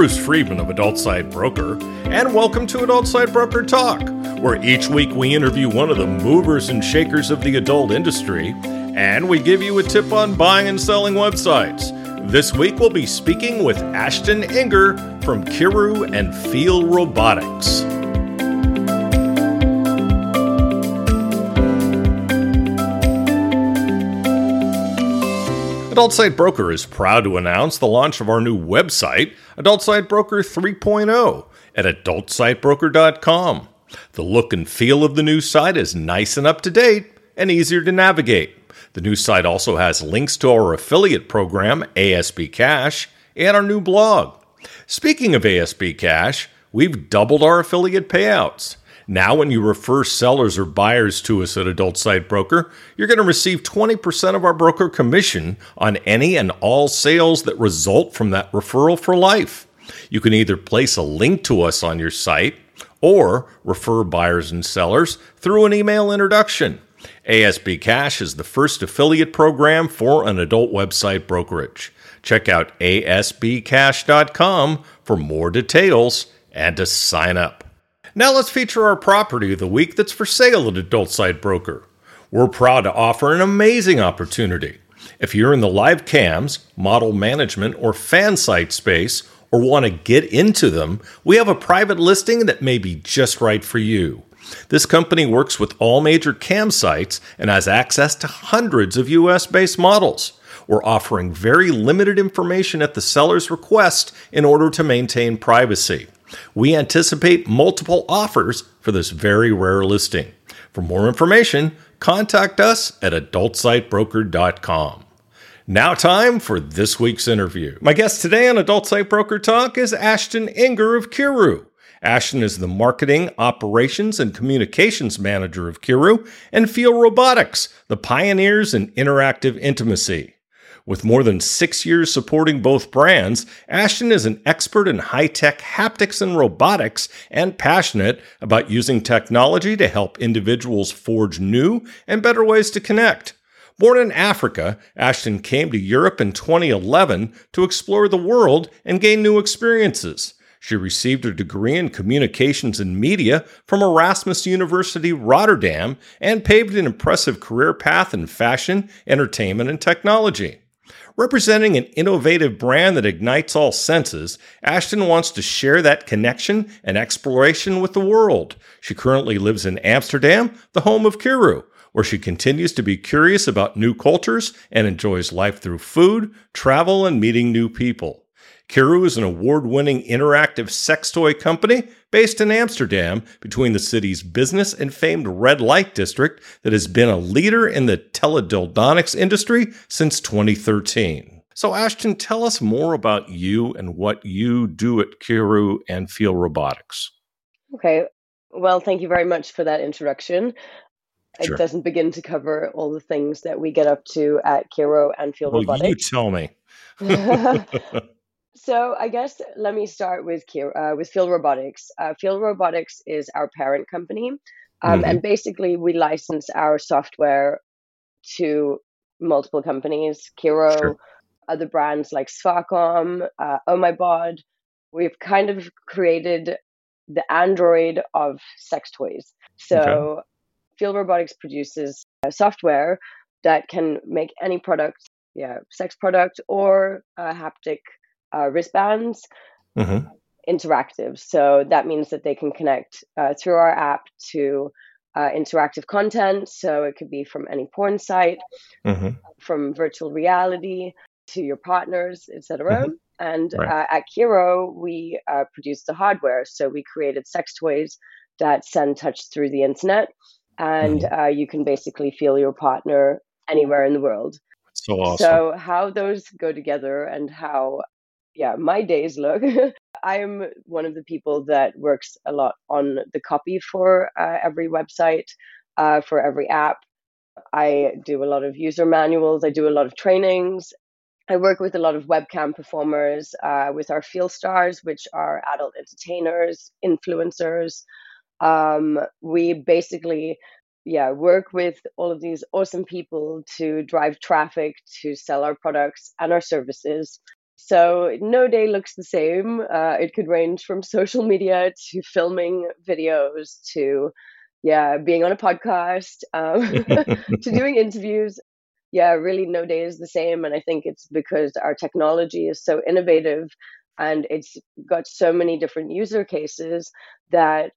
Bruce Friedman of Adult Site Broker, and welcome to Adult Site Broker Talk, where each week we interview one of the movers and shakers of the adult industry, and we give you a tip on buying and selling websites. This week we'll be speaking with Ashton Inger from Kiiroo and Feel Robotics. Adult Site Broker is proud to announce the launch of our new website, Adult Site Broker 3.0, at adultsitebroker.com. The look and feel of the new site is nice and up to date and easier to navigate. The new site also has links to our affiliate program, ASB Cash, and our new blog. Speaking of ASB Cash, we've doubled our affiliate payouts. Now, when you refer sellers or buyers to us at Adult Site Broker, you're going to receive 20% of our broker commission on any and all sales that result from that referral for life. You can either place a link to us on your site or refer buyers and sellers through an email introduction. ASB Cash is the first affiliate program for an adult website brokerage. Check out asbcash.com for more details and to sign up. Now let's feature our property of the week that's for sale at Adult Site Broker. We're proud to offer an amazing opportunity. If you're in the live cams, model management, or fan site space, or want to get into them, we have a private listing that may be just right for you. This company works with all major cam sites and has access to hundreds of US based models. We're offering very limited information at the seller's request in order to maintain privacy. We anticipate multiple offers for this very rare listing. For more information, contact us at adultsitebroker.com. Now, time for this week's interview. My guest today on Adult Site Broker Talk is Ashton Inger of Kiiroo. Ashton is the marketing, operations, and communications manager of Kiiroo and Feel Robotics, the pioneers in interactive intimacy. With more than six years supporting both brands, Ashton is an expert in high tech haptics and robotics and passionate about using technology to help individuals forge new and better ways to connect. Born in Africa, Ashton came to Europe in 2011 to explore the world and gain new experiences. She received a degree in communications and media from Erasmus University Rotterdam and paved an impressive career path in fashion, entertainment, and technology. Representing an innovative brand that ignites all senses, Ashton wants to share that connection and exploration with the world. She currently lives in Amsterdam, the home of Kiiroo, where she continues to be curious about new cultures and enjoys life through food, travel, and meeting new people. Kiiroo is an award winning interactive sex toy company based in Amsterdam between the city's business and famed red light district that has been a leader in the teledildonics industry since 2013. So, Ashton, tell us more about you and what you do at Kiiroo and Feel Robotics. Okay. Well, thank you very much for that introduction. Sure. It doesn't begin to cover all the things that we get up to at Kiiroo and Feel Well, you tell me. So I guess let me start with uh, with Feel Robotics. Uh, Feel Robotics is our parent company, um, Mhm. and basically we license our software to multiple companies, Kiiroo, Sure. other brands like Svakom, uh, Oh My Bod. We've kind of created the Android of sex toys. So Feel Robotics produces uh, software that can make any product, yeah, sex product or uh, haptic uh, wristbands hmm interactive. So that means that they can connect uh, through our app to uh, interactive content. So it could be from any porn site, hmm from virtual reality to your partners, etc. And Right. uh, at Kiiroo, we uh, produce the hardware. So we created sex toys that send touch through the internet, and uh, you can basically feel your partner anywhere in the world. So awesome. So how those go together and how yeah, my days look. I'm one of the people that works a lot on the copy for uh, every website, uh, for every app. I do a lot of user manuals. I do a lot of trainings. I work with a lot of webcam performers, uh, with our Feel Stars, which are adult entertainers, influencers. Um, we basically, yeah, work with all of these awesome people to drive traffic to sell our products and our services. So no day looks the same. Uh, it could range from social media to filming videos to, yeah, being on a podcast um, to doing interviews. Yeah, really, no day is the same. And I think it's because our technology is so innovative and it's got so many different user cases that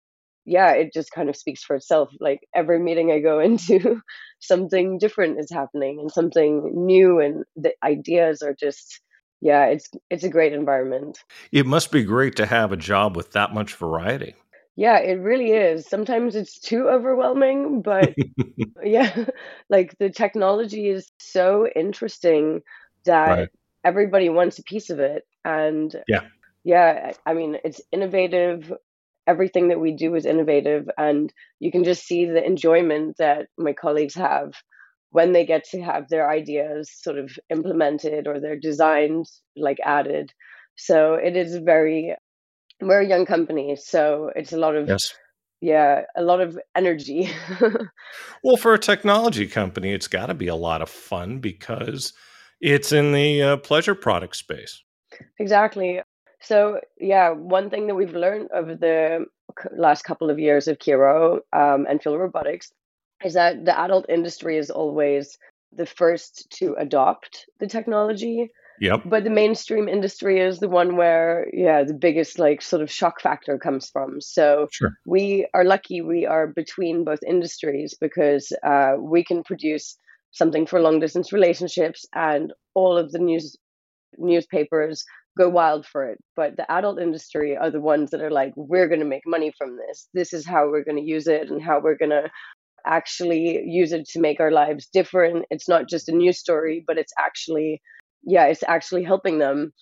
yeah, it just kind of speaks for itself. Like every meeting I go into, something different is happening and something new, and the ideas are just yeah, it's it's a great environment. It must be great to have a job with that much variety. Yeah, it really is. Sometimes it's too overwhelming, but yeah, like the technology is so interesting that right. everybody wants a piece of it. And yeah, yeah, I mean, it's innovative. Everything that we do is innovative, and you can just see the enjoyment that my colleagues have when they get to have their ideas sort of implemented or their designs like added. So it is very we're a young company, so it's a lot of yes. yeah, a lot of energy. well, for a technology company, it's got to be a lot of fun because it's in the uh, pleasure product space. Exactly. So yeah, one thing that we've learned over the last couple of years of Kiiroo um, and Feel Robotics is that the adult industry is always the first to adopt the technology. Yep. But the mainstream industry is the one where, yeah, the biggest like sort of shock factor comes from. So sure. we are lucky we are between both industries because uh, we can produce something for long distance relationships and all of the news newspapers go wild for it. But the adult industry are the ones that are like, we're going to make money from this. This is how we're going to use it and how we're going to actually use it to make our lives different. It's not just a news story, but it's actually, yeah, it's actually helping them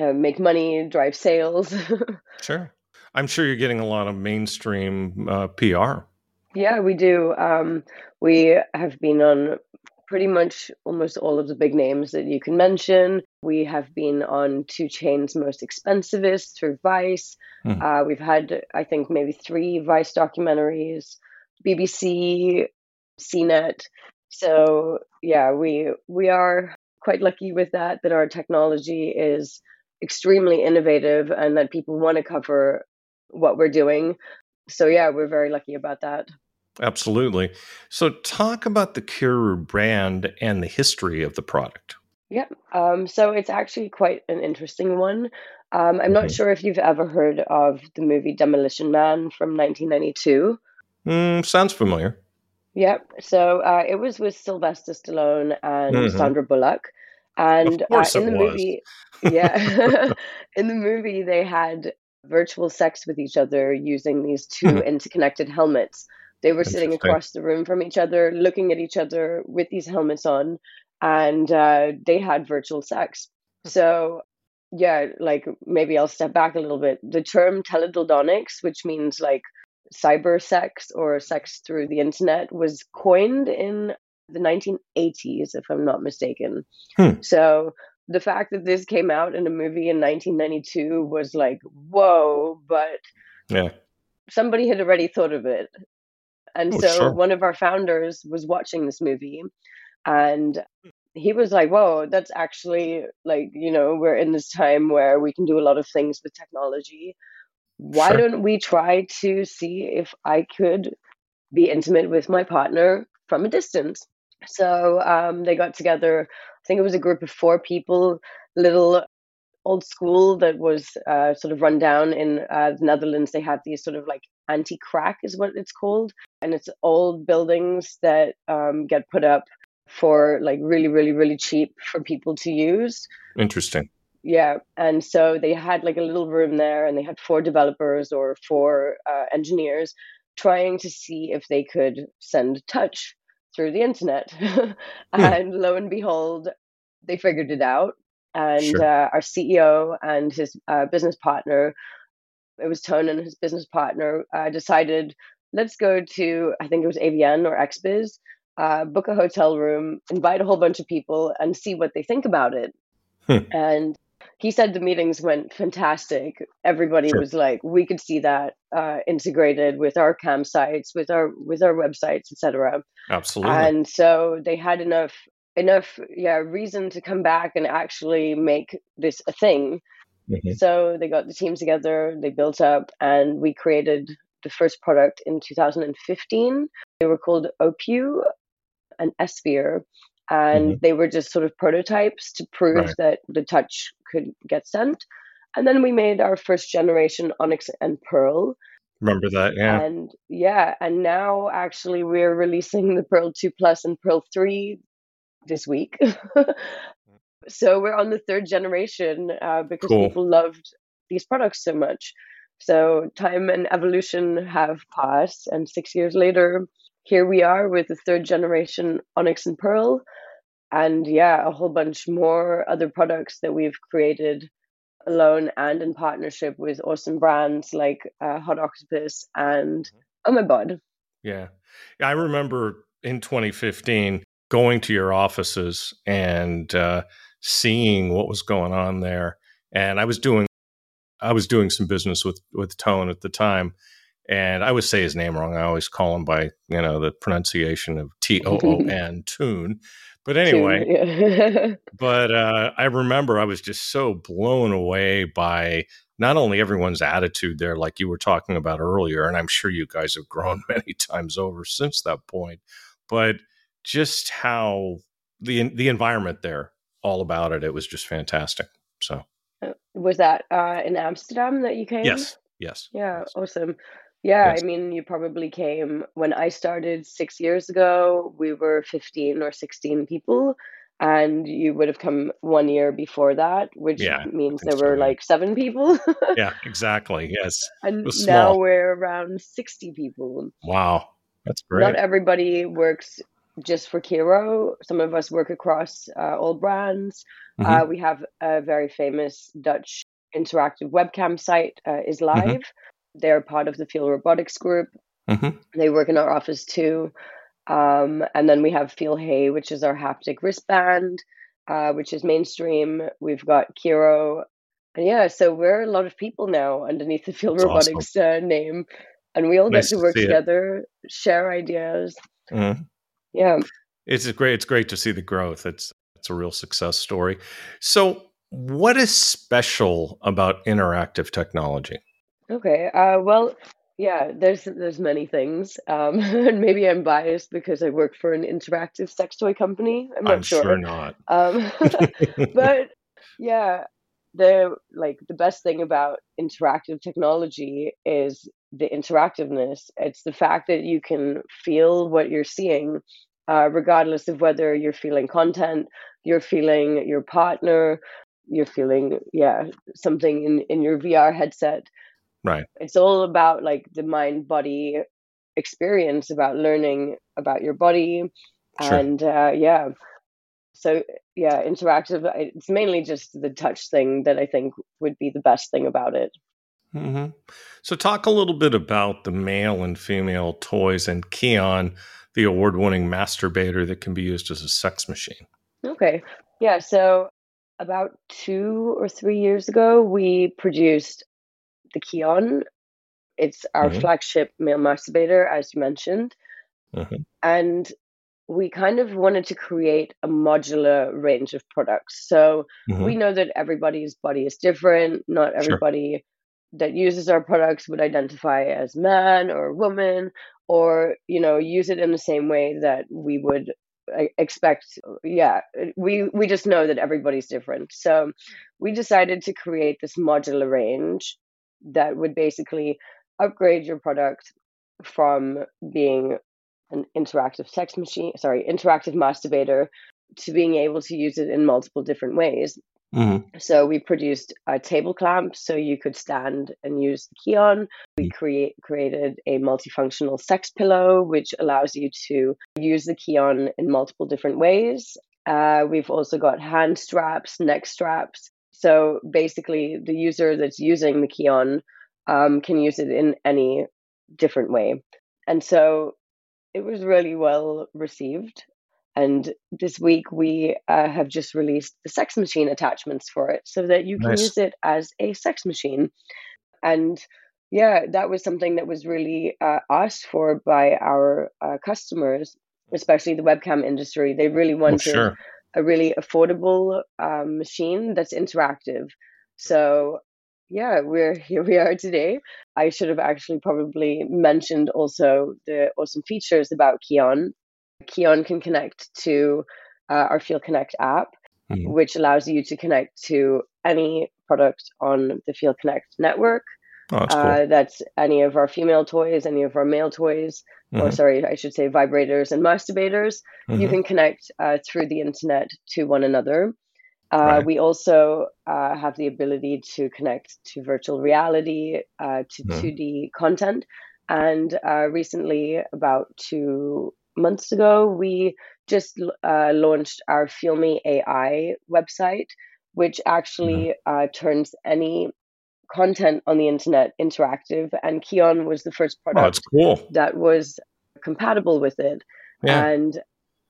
uh, make money, drive sales. sure. I'm sure you're getting a lot of mainstream uh, PR. Yeah, we do. Um, we have been on pretty much almost all of the big names that you can mention. We have been on 2 Chainz most expensivest through Vice. Mm. Uh, we've had, I think, maybe three Vice documentaries. BBC, CNET. So yeah, we we are quite lucky with that that our technology is extremely innovative and that people want to cover what we're doing. So yeah, we're very lucky about that. Absolutely. So talk about the Kiiroo brand and the history of the product. Yeah. Um, so it's actually quite an interesting one. Um, I'm not sure if you've ever heard of the movie Demolition Man from 1992. Mm, sounds familiar. Yep. So uh, it was with Sylvester Stallone and mm-hmm. Sandra Bullock, and uh, in the was. movie, yeah, in the movie they had virtual sex with each other using these two hmm. interconnected helmets. They were sitting across the room from each other, looking at each other with these helmets on, and uh, they had virtual sex. Hmm. So yeah, like maybe I'll step back a little bit. The term teledildonics, which means like cyber sex or sex through the internet was coined in the 1980s, if I'm not mistaken. Hmm. So the fact that this came out in a movie in 1992 was like, whoa, but yeah. somebody had already thought of it. And oh, so sure. one of our founders was watching this movie and he was like, whoa, that's actually like, you know, we're in this time where we can do a lot of things with technology why sure. don't we try to see if I could be intimate with my partner from a distance? So um, they got together. I think it was a group of four people, little old school that was uh, sort of run down in uh, the Netherlands. They had these sort of like anti crack, is what it's called. And it's old buildings that um, get put up for like really, really, really cheap for people to use. Interesting. Yeah, and so they had like a little room there, and they had four developers or four uh, engineers trying to see if they could send touch through the internet. and lo and behold, they figured it out. And sure. uh, our CEO and his uh, business partner, it was Toon and his business partner, uh, decided let's go to, I think it was AVN or XBiz, uh, book a hotel room, invite a whole bunch of people, and see what they think about it. Hmm. And he said the meetings went fantastic. Everybody sure. was like, we could see that uh, integrated with our campsites, with our with our websites, etc. Absolutely. And so they had enough enough yeah reason to come back and actually make this a thing mm-hmm. so they got the team together they built up and we created the first product in 2015 they were called opu and esphere and mm-hmm. they were just sort of prototypes to prove right. that the touch could get sent and then we made our first generation onyx and pearl remember that yeah and yeah and now actually we're releasing the pearl 2 plus and pearl 3 this week. so we're on the third generation uh, because cool. people loved these products so much. So time and evolution have passed, and six years later, here we are with the third generation Onyx and Pearl, and yeah, a whole bunch more other products that we've created alone and in partnership with awesome brands like uh, Hot Octopus and mm-hmm. OhMiBod. Yeah, I remember in 2015 going to your offices and uh, seeing what was going on there. And I was doing, I was doing some business with with Toon at the time, and I would say his name wrong. I always call him by you know the pronunciation of T O O N Tune. But anyway, yeah. but uh, I remember I was just so blown away by not only everyone's attitude there, like you were talking about earlier, and I'm sure you guys have grown many times over since that point, but just how the the environment there, all about it, it was just fantastic. So, uh, was that uh, in Amsterdam that you came? Yes, yes. Yeah, yes. awesome. Yeah, yes. I mean, you probably came when I started six years ago. We were fifteen or sixteen people, and you would have come one year before that, which yeah, means there were like seven people. yeah, exactly. Yes, and now we're around sixty people. Wow, that's great. Not everybody works just for Kiiroo. Some of us work across uh, all brands. Mm-hmm. Uh, we have a very famous Dutch interactive webcam site, uh, is mm-hmm. live. They're part of the Feel Robotics group. Mm-hmm. They work in our office too. Um, and then we have Feel Hey, which is our haptic wristband, uh, which is mainstream. We've got Kiiroo. And yeah, so we're a lot of people now underneath the Feel That's Robotics awesome. Uh, name. And we all nice get to work to together, it. share ideas. Mm-hmm yeah it's great it's great to see the growth it's it's a real success story so what is special about interactive technology okay uh, well yeah there's there's many things um, and maybe i'm biased because i work for an interactive sex toy company. I'm not I'm sure. sure not. Um, but yeah the like the best thing about interactive technology is the interactiveness. It's the fact that you can feel what you're seeing uh, regardless of whether you're feeling content you're feeling your partner you're feeling yeah something in in your vr headset right. It's all about like the mind body experience about learning about your body sure. and uh, yeah. So yeah interactive it's mainly just the touch thing that i think would be the best thing about it. Mm-hmm. so talk a little bit about the male and female toys and Keon the award-winning masturbator that can be used as a sex machine. Okay. Yeah so about two or three years ago we produced the Keon it's our mm-hmm. flagship male masturbator as you mentioned mm-hmm. and we kind of wanted to create a modular range of products. So mm-hmm. we know that everybody's body is different. Not everybody sure. that uses our products would identify as man or woman or, you know, use it in the same way that we would uh, expect yeah we we just know that everybody's different so we decided to create this modular range that would basically upgrade your product from being an interactive sex machine, sorry, interactive masturbator, to being able to use it in multiple different ways. Mm-hmm. So we produced a table clamp so you could stand and use the Keon. We mm-hmm. create created a multifunctional sex pillow which allows you to use the Keon in multiple different ways. Uh, we've also got hand straps, neck straps. So basically, the user that's using the Keon um, can use it in any different way. And so it was really well received. And this week we uh, have just released the sex machine attachments for it so that you can nice. use it as a sex machine. And yeah, that was something that was really uh, asked for by our uh, customers especially the webcam industry. They really Oh, wanted sure. A really affordable um, machine that's interactive. So yeah, we're here we are today. I should have actually probably mentioned also the awesome features about Keon. Keon can connect to uh, our Feel Connect app, Mhm. which allows you to connect to any product on the Feel Connect network. Oh, that's cool. Uh, that's any of our female toys, any of our male toys, or Mhm. sorry, I should say vibrators and masturbators. You Mhm. can connect uh, through the internet to one another. Uh, Right. We also uh, have the ability to connect to virtual reality, uh, to Mhm. 2D content. And uh, recently, about two months ago, we just uh, launched our Feel Me AI website, which actually uh, turns any content on the internet interactive. And Keon was the first Oh, product cool. that was compatible with it. Yeah. And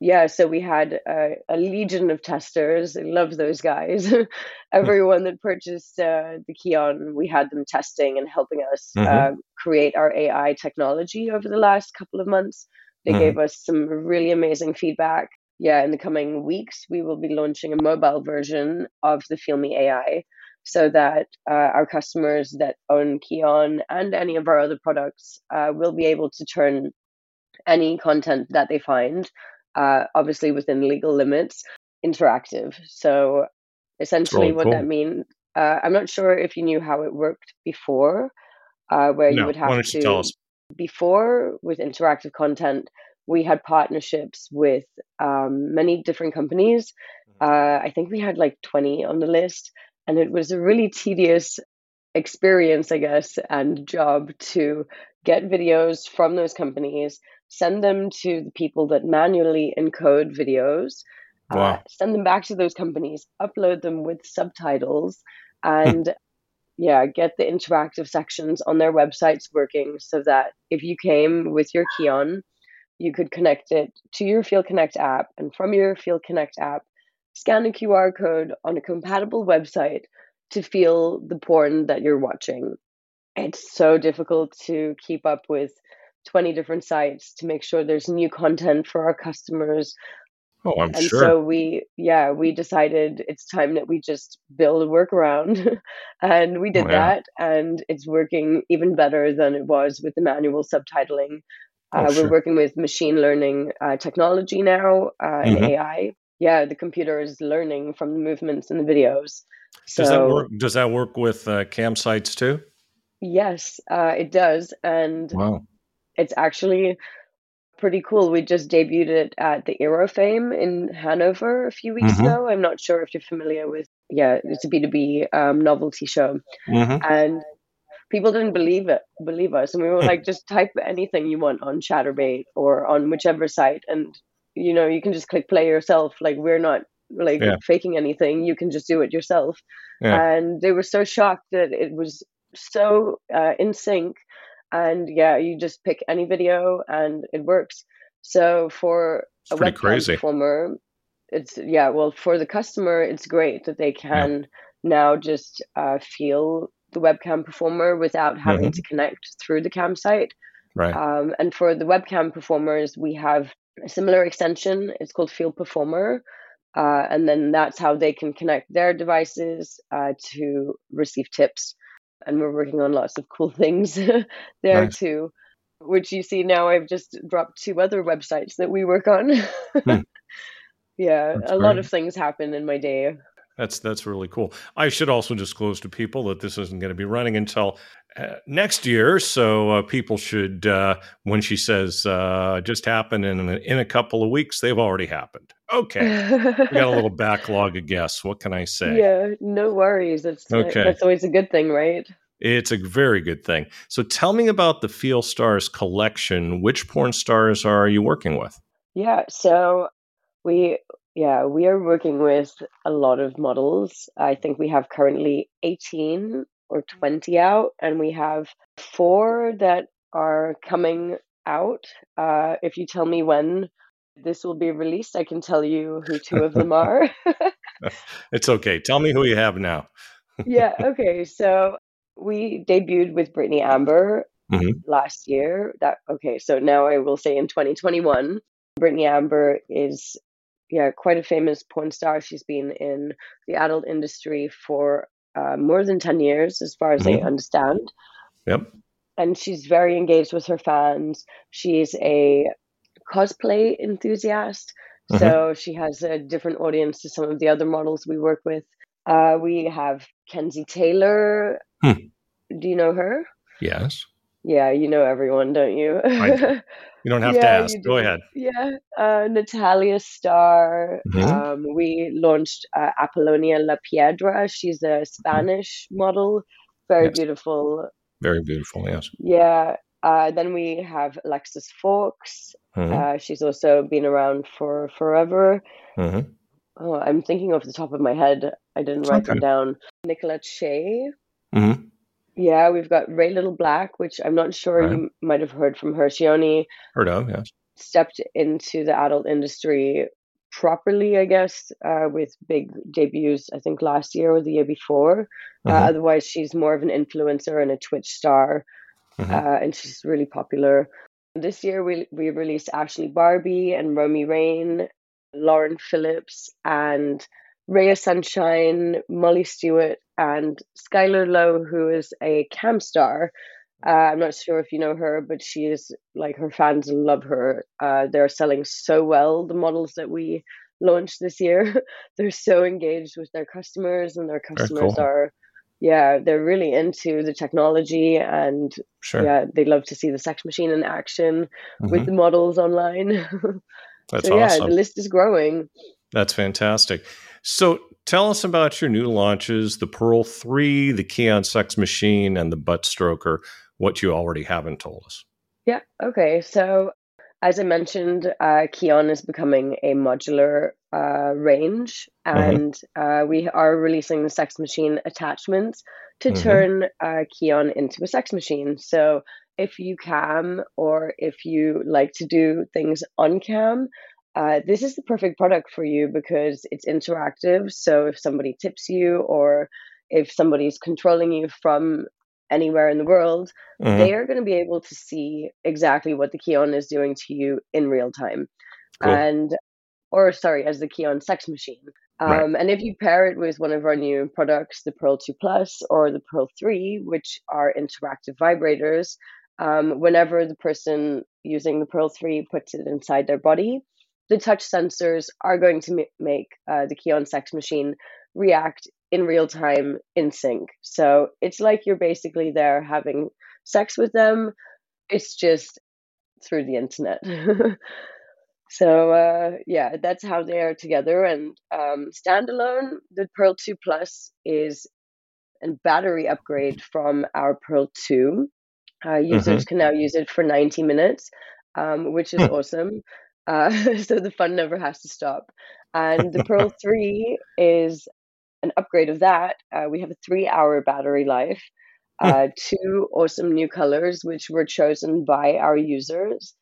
yeah, so we had a, a legion of testers. I love those guys. Everyone that purchased uh, the Keon, we had them testing and helping us Mhm. uh, create our AI technology over the last couple of months. They Mhm. gave us some really amazing feedback. Yeah, in the coming weeks, we will be launching a mobile version of the Feel Me AI so that uh, our customers that own Keon and any of our other products uh, will be able to turn any content that they find, uh, obviously within legal limits, interactive. So essentially, really what that means, uh, I'm not sure if you knew how it worked before, uh, where you No, would why have you to, before with interactive content, we had partnerships with um, many different companies. Mm-hmm. Uh, I think we had like 20 on the list, and it was a really tedious experience, I guess, and job to get videos from those companies, send them to the people that manually encode videos, uh, send them back to those companies, upload them with subtitles, and yeah, get the interactive sections on their websites working so that if you came with your Keon, you could connect it to your Feel Connect app, and from your Feel Connect app, scan a QR code on a compatible website to feel the porn that you're watching. It's so difficult to keep up with 20 different sites to make sure there's new content for our customers. Oh, I'm And sure. so we, yeah, we decided it's time that we just build a workaround. and we Oh, did yeah. that, and it's working even better than it was with the manual subtitling. Oh, Uh, we're sure. working with machine learning uh, technology now uh, and Mhm. AI. Yeah, the computer is learning from the movements in the videos. Does that So, work? Does that work with uh, cam sites too? yes, uh, it does. And Wow. it's actually pretty cool. We just debuted it at the eroFame in Hanover a few weeks Mhm. ago. I'm not sure if you're familiar with, yeah, it's a B2B um, novelty show. hmm And people didn't believe it, believe us. And we were Hmm. like, just type anything you want on Chaturbate or on whichever site. And, you know, you can just click play yourself. Like, we're not like Yeah. faking anything. You can just do it yourself. Yeah. And they were so shocked that it was so uh, in sync. And yeah, you just pick any video and it works. So for It's a webcam crazy. performer, it's yeah, well, for the customer, it's great that they can now just uh, feel the webcam performer without having Mhm. to connect through the cam site. Right. Um, and for the webcam performers, we have a similar extension. It's called Feel Performer. Uh, and then that's how they can connect their devices uh, to receive tips. And we're working on lots of cool things there Nice. too, which you see now. I've just dropped two other websites that we work on. Hmm. yeah, That's a lot of things happen in my day. That's that's really cool. I should also disclose to people that this isn't going to be running until uh, next year, so uh, people should, uh, when she says uh, just happened in in a couple of weeks, they've already happened. Okay, we got a little backlog of guests. What can I say? Yeah, no worries. That's uh, Okay. that's always a good thing, right? It's a very good thing. So tell me about the Feel Stars collection. Which porn stars are you working with? Yeah, so we yeah, we are working with a lot of models. I think we have currently 18 or 20 out, and we have four that are coming out. Uh, if you tell me when this will be released, I can tell you who two of them are. It's okay. Tell me who you have now. yeah, okay. So we debuted with Brittany Amber Mhm. last year. That okay, so now I will say in 2021. Brittany Amber is yeah quite a famous porn star. She's been in the adult industry for uh, more than ten years, as far as mm-hmm. I understand. Yep. And she's very engaged with her fans. She's a cosplay enthusiast, mm-hmm. so she has a different audience to some of the other models we work with. Uh, we have Kenzie Taylor. Hmm. Do you know her? Yes. Yeah, you know everyone, don't you? you don't have yeah, to ask. Go ahead. Yeah. Uh, Natalia Starr. Mm-hmm. Um, we launched uh, Apollonia La Piedra. She's a mm-hmm. Spanish mm-hmm. model. Very yes. beautiful. Very beautiful, yes. Yeah. Uh, then we have Alexis Fawx. Mm-hmm. Uh, she's also been around for forever. Mm-hmm. Oh, I'm thinking off the top of my head. I didn't write okay. that down. Nicolette Shea. Yeah, we've got Rae Lil Black, which I'm not sure right. you might have heard from her. She only heard of, yes. Stepped into the adult industry properly, I guess, uh, with big debuts. I think last year or the year before. Uh, mm-hmm. Uh, otherwise, she's more of an influencer and a Twitch star, mm-hmm. uh, and she's really popular. This year, we we released Ashley Barbie and Romi Rain, Lauren Phillips, and Rhea Sunshine, Molly Stewart, and Skylar Lowe, who is a cam star. Uh, I'm not sure if you know her, but she is like her fans love her. Uh, they're selling so well, the models that we launched this year. they're so engaged with their customers, and their customers cool. are, yeah, they're really into the technology and sure. yeah, they love to see the sex machine in action mm-hmm. with the models online. That's so, awesome. Yeah, the list is growing. That's fantastic. So tell us about your new launches the Pearl 3, the Keon Sex Machine, and the Butt Stroker, what you already haven't told us. Yeah, okay. So as I mentioned, uh, Keon is becoming a modular uh, range, mm-hmm. and mm-hmm. uh, we are releasing the sex machine attachments to mm-hmm. turn uh, Keon into a sex machine. So if you cam or if you like to do things on cam, uh, this is the perfect product for you because it's interactive. So if somebody tips you or if somebody's controlling you from anywhere in the world, mm-hmm. they are going to be able to see exactly what the Keon is doing to you in real time. Cool. And, or sorry, as the Keon sex machine. Um, right. And if you pair it with one of our new products, the Pearl 2 Plus or the Pearl 3, which are interactive vibrators, um, whenever the person using the Pearl 3 puts it inside their body, the touch sensors are going to make uh, the Keon Sex Machine react in real time in sync. So it's like you're basically there having sex with them. It's just through the internet. so uh, yeah, that's how they are together. And um, standalone, the Pearl 2 Plus is a battery upgrade from our Pearl 2. Uh, users mm-hmm. can now use it for 90 minutes, um, which is hmm. awesome. Uh, so the fun never has to stop. And the Pearl 3 is an upgrade of that. Uh, we have a three hour battery life, hmm. uh, two awesome new colors, which were chosen by our users.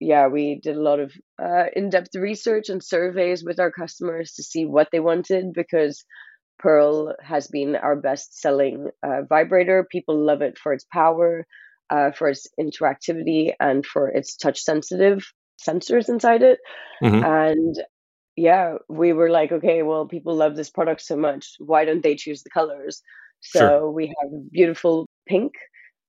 Yeah, we did a lot of uh, in depth research and surveys with our customers to see what they wanted because Pearl has been our best selling uh, vibrator. People love it for its power, uh, for its interactivity, and for its touch sensitive sensors inside it. Mm-hmm. And yeah, we were like, okay, well, people love this product so much. Why don't they choose the colors? So sure. we have beautiful pink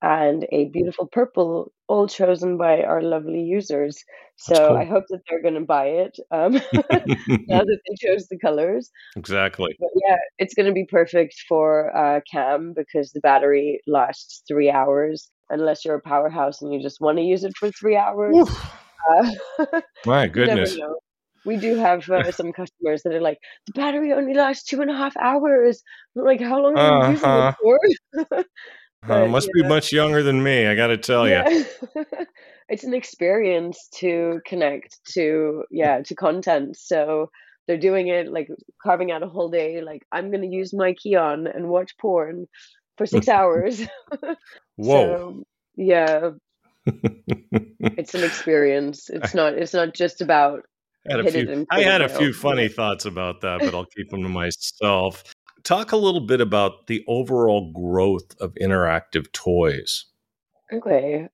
and a beautiful purple, all chosen by our lovely users. So cool. I hope that they're going to buy it um, now that they chose the colors. Exactly. But yeah, it's going to be perfect for uh, cam because the battery lasts three hours. Unless you're a powerhouse and you just want to use it for three hours. Uh, My goodness. We do have uh, some customers that are like, the battery only lasts two and a half hours. I'm like, how long are you uh-huh. using it for? but, uh, must be know. much younger than me, I got to tell yeah. you. it's an experience to connect to, yeah, to content. So they're doing it like carving out a whole day. Like, I'm going to use my Keon and watch porn for six hours. Whoa. So, yeah, it's an experience. It's not. It's not just about. I had a few, I had a few funny thoughts about that, but I'll keep them to myself. Talk a little bit about the overall growth of interactive toys. Okay,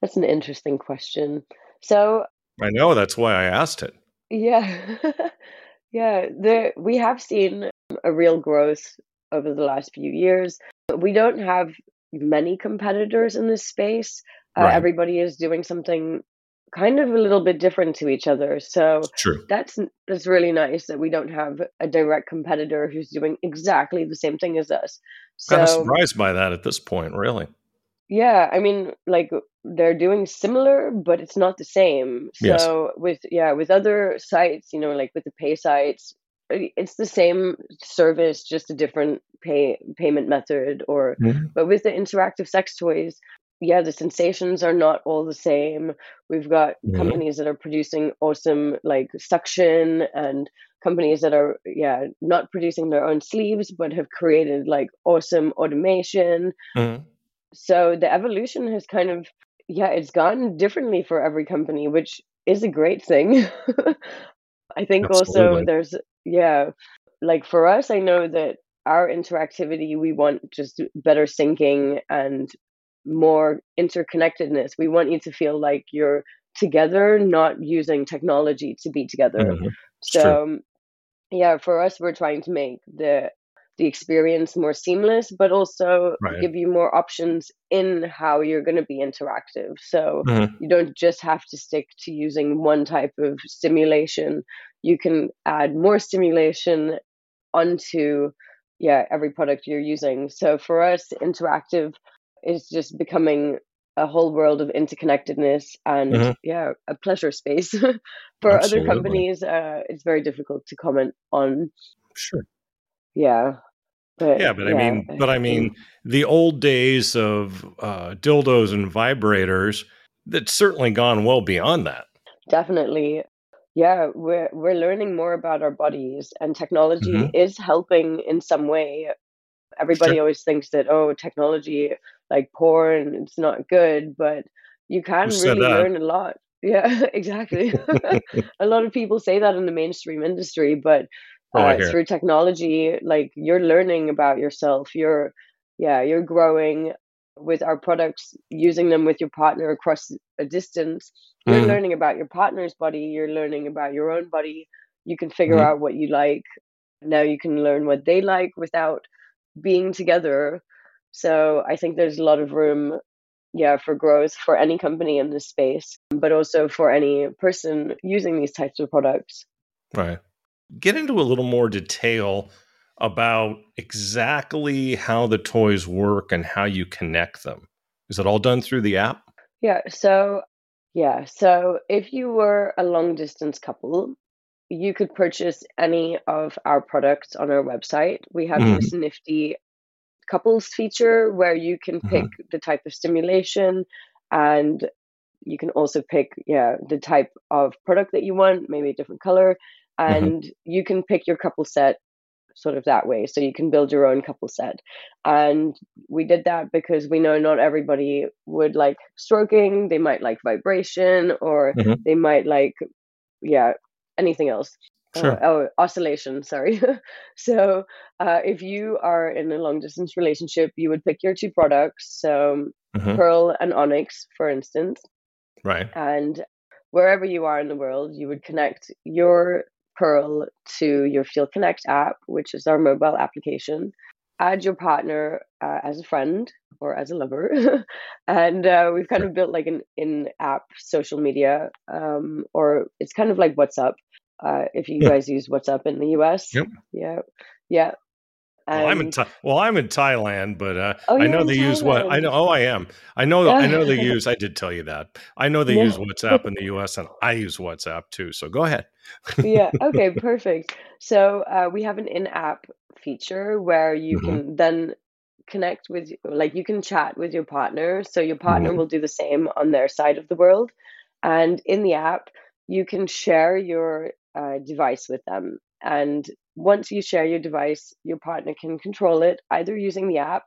that's an interesting question. So I know that's why I asked it. Yeah. yeah, the we have seen a real growth over the last few years. We don't have many competitors in this space. Uh, Right. everybody is doing something kind of a little bit different to each other. So that's that's really nice that we don't have a direct competitor who's doing exactly the same thing as us. Kind of surprised by that at this point, really. yeah, I mean, like they're doing similar, but it's not the same. Yes. So with yeah, with other sites, you know, like with the pay sites, it's the same service, just a different pay payment method. Or Mhm. but with the interactive sex toys, yeah, the sensations are not all the same. We've got Mhm. companies that are producing awesome like suction and companies that are yeah not producing their own sleeves but have created like awesome automation Mhm. so the evolution has kind of yeah it's gone differently for every company which is a great thing i think also there's yeah like for us i know that our interactivity we want just better syncing and more interconnectedness we want you to feel like you're together not using technology to be together Mhm. True. so yeah for us we're trying to make the the experience more seamless but also Right. give you more options in how you're going to be interactive so Mhm. you don't just have to stick to using one type of stimulation you can add more stimulation onto yeah every product you're using so for us interactive is just becoming a whole world of interconnectedness and Mhm. yeah a pleasure space for other companies uh, it's very difficult to comment on Sure. yeah but Yeah, but I mean, I but I mean, the old days of uh, dildos and vibrators, that's certainly gone well beyond that. definitely yeah we're we're learning more about our bodies and technology hmm is helping in some way. Everybody Sure. always thinks that oh technology like porn it's not good but you can said really learn a lot. Yeah exactly. A lot of people say that in the mainstream industry but Oh, uh, through technology like you're learning about yourself. You're yeah you're growing with our products using them with your partner across a distance. You're hmm learning about your partner's body you're learning about your own body. You can figure hmm out what you like. Now you can learn what they like without being together. So i think there's a lot of room yeah for growth for any company in this space but also for any person using these types of products. Right. Get into a little more detail about exactly how the toys work and how you connect them. Is it all done through the app? yeah so yeah so if you were a long distance couple you could purchase any of our products on our website we have hmm this nifty couples feature where you can pick hmm the type of stimulation and you can also pick yeah the type of product that you want maybe a different color hmm and you can pick your couple set sort of that way. So you can build your own couple set. And we did that because we know not everybody would like stroking. They might like vibration or hmm they might like yeah anything else. Uh, Sure. oh oscillation sorry. So uh, if you are in a long distance relationship you would pick your two products so hmm pearl and onyx for instance. Right. and wherever you are in the world you would connect your pearl to your Feel Connect app which is our mobile application. Add your partner uh, as a friend or as a lover. And uh, we've kind of built like an in-app social media um, or it's kind of like whatsapp uh, if you Yeah. guys use whatsapp in the us Yep. yeah. Yeah Well, I'm in Tha- well, I'm in Thailand, but uh, oh I know they use what I know. Oh, I am. I know. I know they use. I did tell you that. I know they use WhatsApp in the U.S. and I use WhatsApp too. So go ahead. Yeah, okay, perfect. So uh, we have an in-app feature where you hmm can then connect with, like, you can chat with your partner. So your partner hmm will do the same on their side of the world. And in the app, you can share your uh, device with them. And once you share your device, your partner can control it either using the app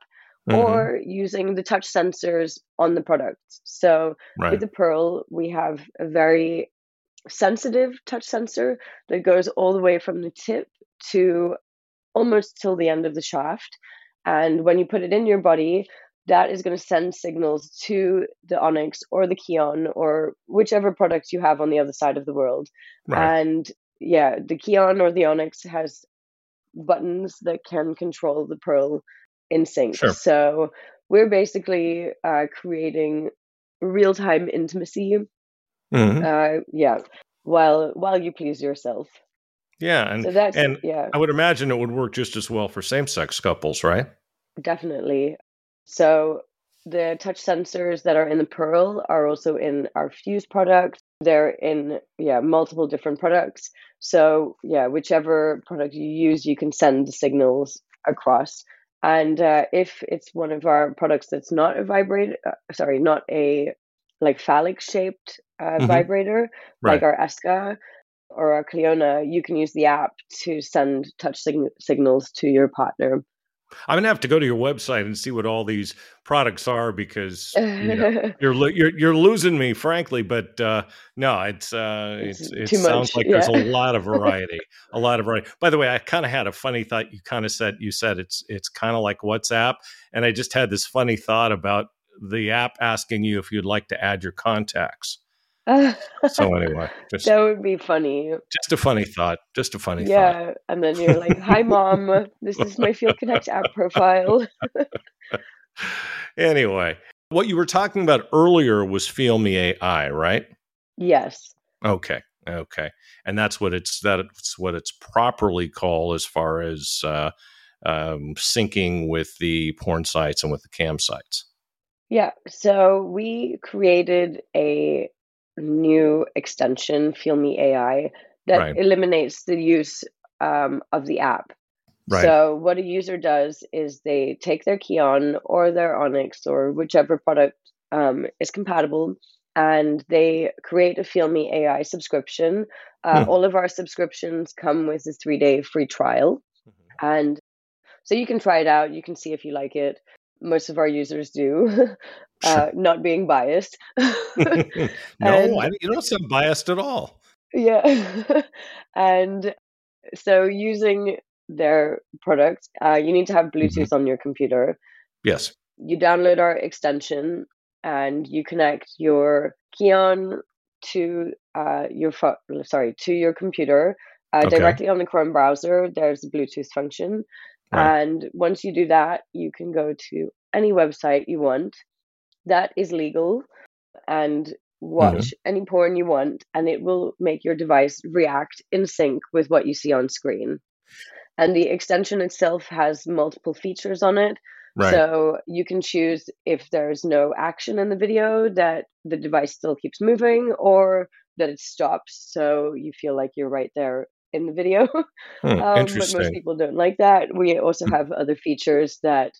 hmm or using the touch sensors on the product. So with the Pearl, we have a very sensitive touch sensor that goes all the way from the tip to almost till the end of the shaft. And when you put it in your body, that is going to send signals to the Onyx or the Keon or whichever product you have on the other side of the world. Right. And yeah, the Keon or the Onyx has buttons that can control the Pearl in sync. Sure. So we're basically uh, creating real time intimacy. Mhm. Uh, yeah, while while you please yourself. Yeah, and So that's and yeah. I would imagine it would work just as well for same-sex couples, right? Definitely. So the touch sensors that are in the Pearl are also in our Fuse product. They're in yeah multiple different products. So yeah, whichever product you use, you can send the signals across. And uh, if it's one of our products that's not a vibrator, uh, sorry, not a like phallic shaped uh, Mhm. vibrator, Right. like our Esca or our Cliona, you can use the app to send touch sig- signals to your partner. I'm gonna have to go to your website and see what all these products are because you know, you're you're you're losing me, frankly. But uh, no, it's uh, It's it's it too sounds much, like there's a lot of variety, a lot of variety. By the way, I kind of had a funny thought. You kind of said you said it's it's kind of like WhatsApp, and I just had this funny thought about the app asking you if you'd like to add your contacts. So anyway, just that would be funny. just a funny thought. Just a funny thought. Yeah, and then you're like, "Hi, mom. This is my Feel Connect app profile." Anyway, what you were talking about earlier was Feel Me AI, right? yes, Okay, okay, and that's what it's that's what it's properly called as far as uh, um, syncing with the porn sites and with the cam sites. yeah. So we created a new extension, Feel Me AI, that Right. eliminates the use um, of the app. Right. So what a user does is they take their Keon or their Onyx or whichever product um, is compatible, and they create a Feel Me AI subscription. Uh, Hmm. All of our subscriptions come with a three-day free trial, and so you can try it out. You can see if you like it. Most of our users do, uh, not being biased. no, And- I, you don't sound biased at all. yeah, and so using their product, uh, you need to have Bluetooth on your computer. Yes. you download our extension and you connect your Keon to uh, your pho- sorry to your computer uh, Okay. directly on the Chrome browser. There's a Bluetooth function, Right. and once you do that, you can go to any website you want that is legal and mm-hmm. watch any porn you want, and it will make your device react in sync with what you see on screen. And the extension itself has multiple features on it. Right. So you can choose if there's no action in the video that the device still keeps moving or that it stops so you feel like you're right there in the video. Hmm, um, but most people don't like that. We also Hmm. have other features that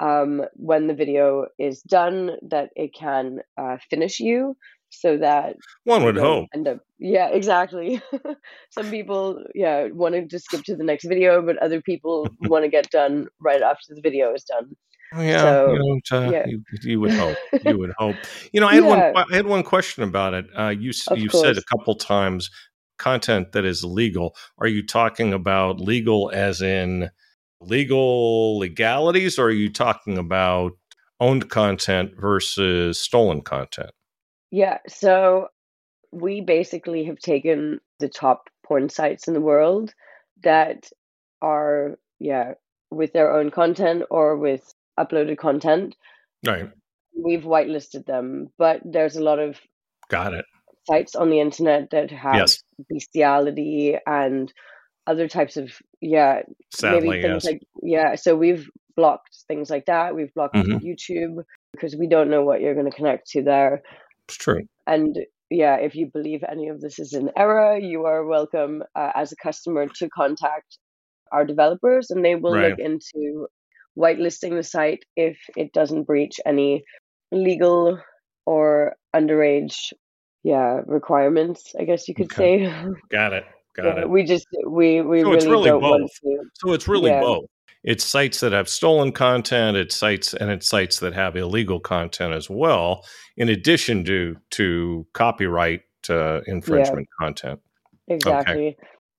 um, when the video is done, that it can uh, finish you so that One would hope. end up yeah exactly some people yeah want to just skip to the next video but other people want to get done right after the video is done Yeah, So, you, uh, yeah. you, you would hope. You would hope. You know, I had Yeah. one. I had one question about it. Uh, you you've said a couple times content that is legal. Are you talking about legal as in legal legalities, or are you talking about owned content versus stolen content? yeah so we basically have taken the top porn sites in the world that are yeah with their own content or with uploaded content Right. we've whitelisted them but there's a lot of Got it. Sites on the internet that have Yes. bestiality and other types of yeah Sadly, maybe things yes. like yeah so we've blocked things like that we've blocked Mhm. youtube because we don't know what you're going to connect to there it's true. and yeah if you believe any of this is an error you are welcome uh, as a customer to contact our developers and they will Right. look into whitelisting the site if it doesn't breach any legal or underage yeah requirements i guess you could Okay. say Got it. Got Yeah, it. we just we we So really, it's really don't want both. to So it's really Yeah. both. It's sites that have stolen content, it's sites and it's sites that have illegal content as well, in addition to to copyright uh, infringement content. exactly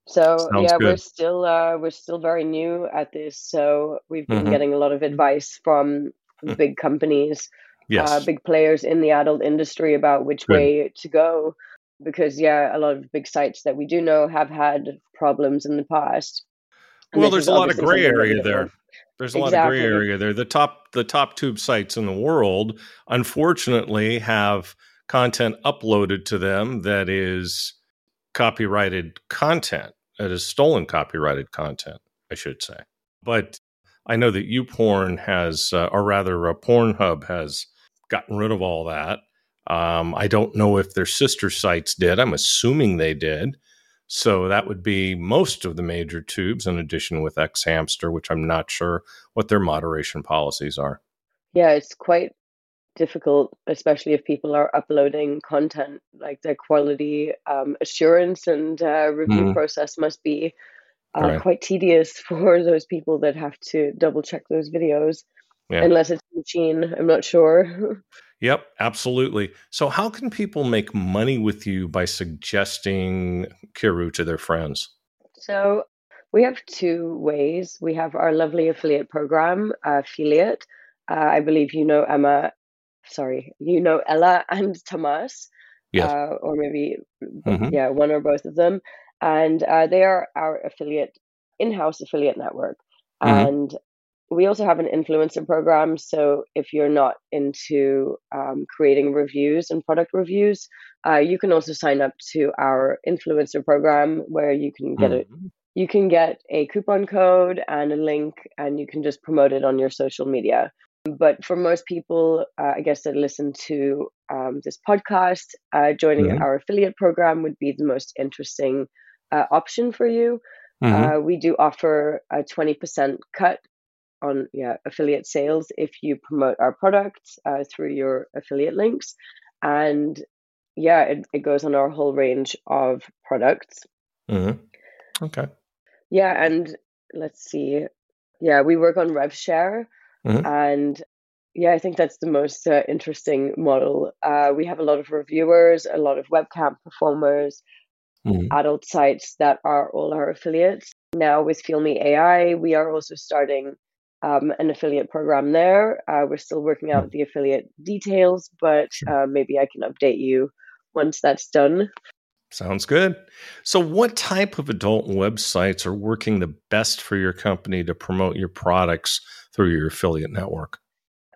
so Sounds yeah we're still uh we're still very new at this so we've been Mhm. getting a lot of advice from big companies, Yes. uh, big players in the adult industry about which Good. way to go. Because yeah, a lot of big sites that we do know have had problems in the past. Well, there's a lot of gray something that we area there. There's a lot of gray area there. The top the top tube sites in the world, unfortunately, have content uploaded to them that is copyrighted content. That is stolen copyrighted content, I should say. But I know that YouPorn has, uh, or rather, uh, Pornhub has gotten rid of all that. Um, I don't know if their sister sites did. I'm assuming they did. So that would be most of the major tubes, in addition with xHamster, which I'm not sure what their moderation policies are. Yeah, it's quite difficult, especially if people are uploading content. Like the quality um, assurance and uh, review Mhm. process must be uh, Right. quite tedious for those people that have to double check those videos. Yeah. Unless it's a machine, I'm not sure. Yep, absolutely. So, how can people make money with you by suggesting Kiiroo to their friends? So we have two ways. We have our lovely affiliate program, uh, affiliate. Uh, I believe you know Emma. Sorry, you know Ella and Tomas, Yes. uh, or maybe Mhm. yeah, one or both of them, and uh, they are our affiliate in-house affiliate network. Mhm. And we also have an influencer program. So if you're not into um, creating reviews and product reviews, uh, you can also sign up to our influencer program where you can get a Mhm. you can get a coupon code and a link and you can just promote it on your social media but for most people uh, i guess that listen to um, this podcast uh, joining Mhm. our affiliate program would be the most interesting uh, option for you Mhm. uh, we do offer a 20% cut on yeah affiliate sales if you promote our products uh, through your affiliate links and yeah it, it goes on our whole range of products Mhm. Okay. yeah, and let's see. Yeah, we work on RevShare, Mhm. and yeah, I think that's the most uh, interesting model. Uh, we have a lot of reviewers, a lot of webcam performers, Mhm. adult sites that are all our affiliates. Now with FeelMe AI, we are also starting um, an affiliate program there. Uh, we're still working out the affiliate details, but uh, maybe I can update you once that's done. Sounds good. So, what type of adult websites are working the best for your company to promote your products through your affiliate network?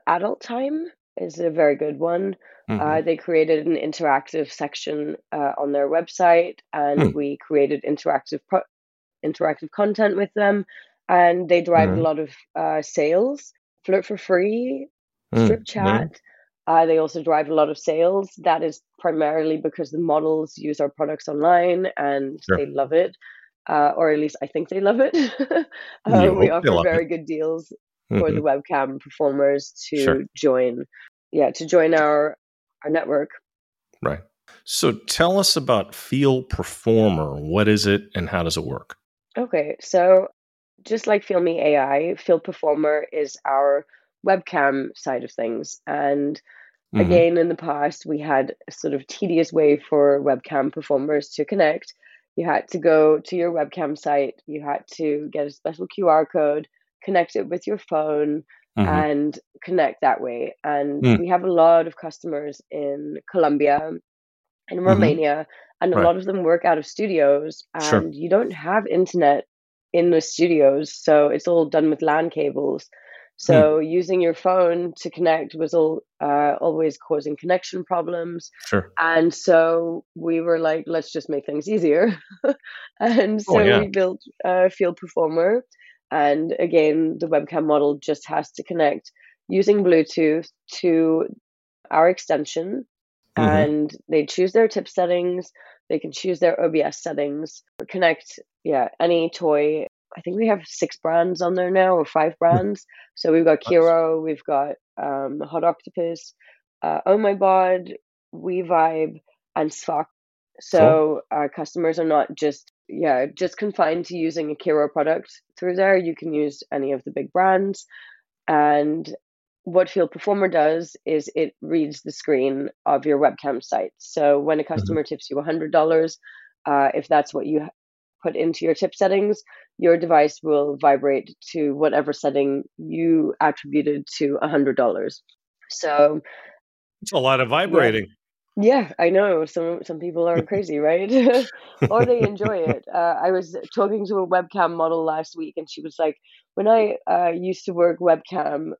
Adult Time is a very good one. Mhm. Uh, they created an interactive section uh, on their website, and Hmm. we created interactive pro- interactive content with them, and they drive Mhm. a lot of uh, sales. Flirt4Free, Mm, Strip yeah. Chat. Uh, they also drive a lot of sales. That is primarily because the models use our products online and Sure. they love it, uh, or at least I think they love it. You uh, we offer very it. good deals for Mhm. the webcam performers to Sure. join yeah to join our our network Right. So, tell us about Feel Performer. What is it and how does it work? okay so just like filmy ai Feel Performer is our webcam side of things and Mhm. again in the past we had a sort of tedious way for webcam performers to connect you had to go to your webcam site you had to get a special qr code connect it with your phone Mhm. and connect that way. And Mm. we have a lot of customers in Colombia and Mhm. Romania, and a Right. lot of them work out of studios, Sure. and you don't have internet in the studios, so it's all done with LAN cables. So using your phone to connect was all uh, always causing connection problems. Sure. And so we were like, let's just make things easier. and so Oh, yeah. we built a Feel Performer. And again, the webcam model just has to connect using Bluetooth to our extension. Mhm. And they choose their tip settings. They can choose their OBS settings. Connect, yeah, any toy. I think we have six brands on there now, or five brands. So we've got Kiiroo, we've got um, Hot Octopus, uh, Oh My Bod, We Vibe, and Svak. So our customers are not just yeah just confined to using a Kiiroo product through there. You can use any of the big brands, and what Feel Performer does is it reads the screen of your webcam site. So when a customer tips you $100, uh, if that's what you put into your tip settings, your device will vibrate to whatever setting you attributed to a $100. So it's a lot of vibrating. Yeah, I know. Some some people are crazy, right? or they enjoy it. Uh, I was talking to a webcam model last week, and she was like, "When I uh, used to work webcam,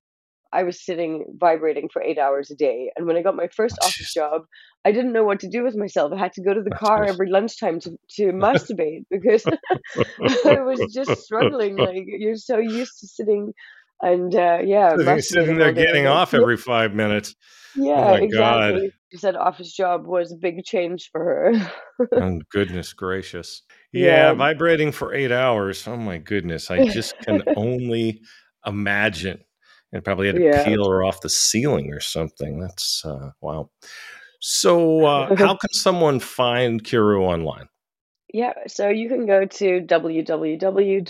I was sitting vibrating for eight hours a day. And when I got my first oh, office job, I didn't know what to do with myself. I had to go to the car every lunchtime to, to masturbate because I was just struggling. Like you're so used to sitting and uh, yeah, sitting, sitting there getting off every five minutes. Oh yeah, oh exactly. God. She said office job was a big change for her. oh goodness gracious. Yeah, yeah, vibrating for eight hours. Oh my goodness. I just can only imagine and probably had to yeah. peel her off the ceiling or something. That's uh, wow. So, uh, how can someone find Kiiroo online? Yeah, so you can go to www.kiiroo,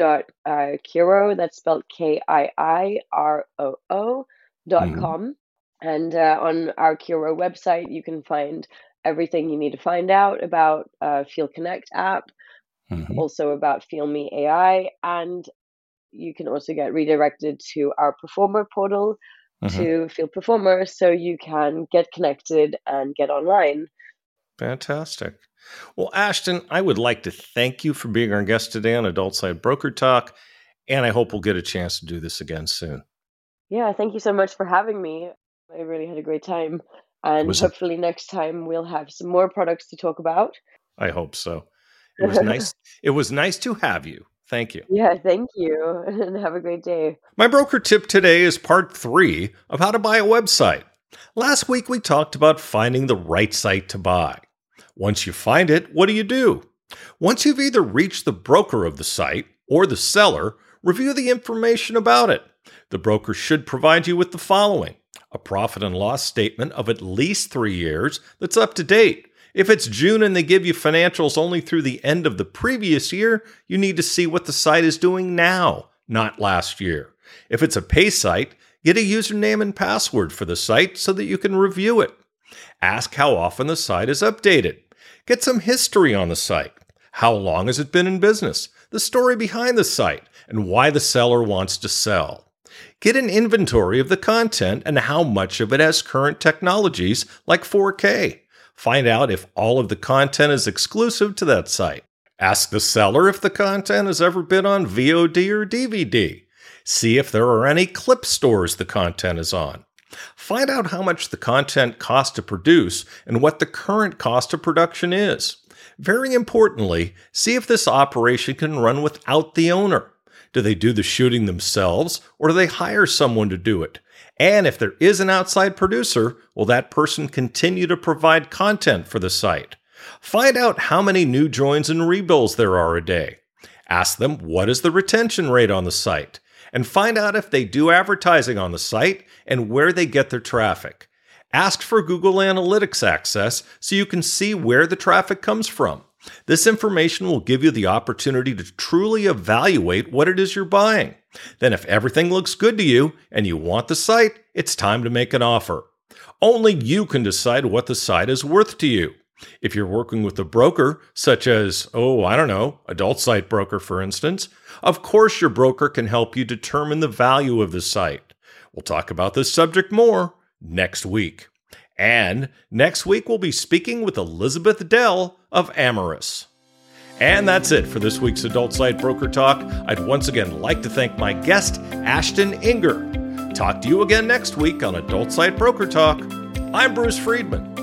that's spelled K I I R O O, dot mm-hmm. com. And uh, on our Kiiroo website, you can find everything you need to find out about uh, Feel Connect app, mm-hmm. also about Feel Me AI, and you can also get redirected to our performer portal mm-hmm. to Feel Performer so you can get connected and get online. Fantastic. Well, Ashton, I would like to thank you for being our guest today on Adult Site Broker Talk, and I hope we'll get a chance to do this again soon. Yeah, thank you so much for having me. I really had a great time. And hopefully, a- next time we'll have some more products to talk about. I hope so. It was nice. It was nice to have you. Thank you. Yeah, thank you. And have a great day. My broker tip today is part three of how to buy a website. Last week we talked about finding the right site to buy. Once you find it, what do you do? Once you've either reached the broker of the site or the seller, review the information about it. The broker should provide you with the following a profit and loss statement of at least three years that's up to date if it's June and they give you financials only through the end of the previous year, you need to see what the site is doing now, not last year. If it's a pay site, get a username and password for the site so that you can review it. Ask how often the site is updated. Get some history on the site. How long has it been in business? The story behind the site and why the seller wants to sell. Get an inventory of the content and how much of it has current technologies like 4K. Find out if all of the content is exclusive to that site. Ask the seller if the content has ever been on VOD or DVD. See if there are any clip stores the content is on. Find out how much the content costs to produce and what the current cost of production is. Very importantly, see if this operation can run without the owner. Do they do the shooting themselves or do they hire someone to do it? And if there is an outside producer, will that person continue to provide content for the site? Find out how many new joins and rebuilds there are a day. Ask them what is the retention rate on the site, and find out if they do advertising on the site and where they get their traffic. Ask for Google Analytics access so you can see where the traffic comes from. This information will give you the opportunity to truly evaluate what it is you're buying. Then, if everything looks good to you and you want the site, it's time to make an offer. Only you can decide what the site is worth to you. If you're working with a broker, such as, oh, I don't know, adult site broker, for instance, of course your broker can help you determine the value of the site. We'll talk about this subject more next week. And next week, we'll be speaking with Elizabeth Dell of Amorous. And that's it for this week's Adult Site Broker Talk. I'd once again like to thank my guest, Ashton Inger. Talk to you again next week on Adult Site Broker Talk. I'm Bruce Friedman.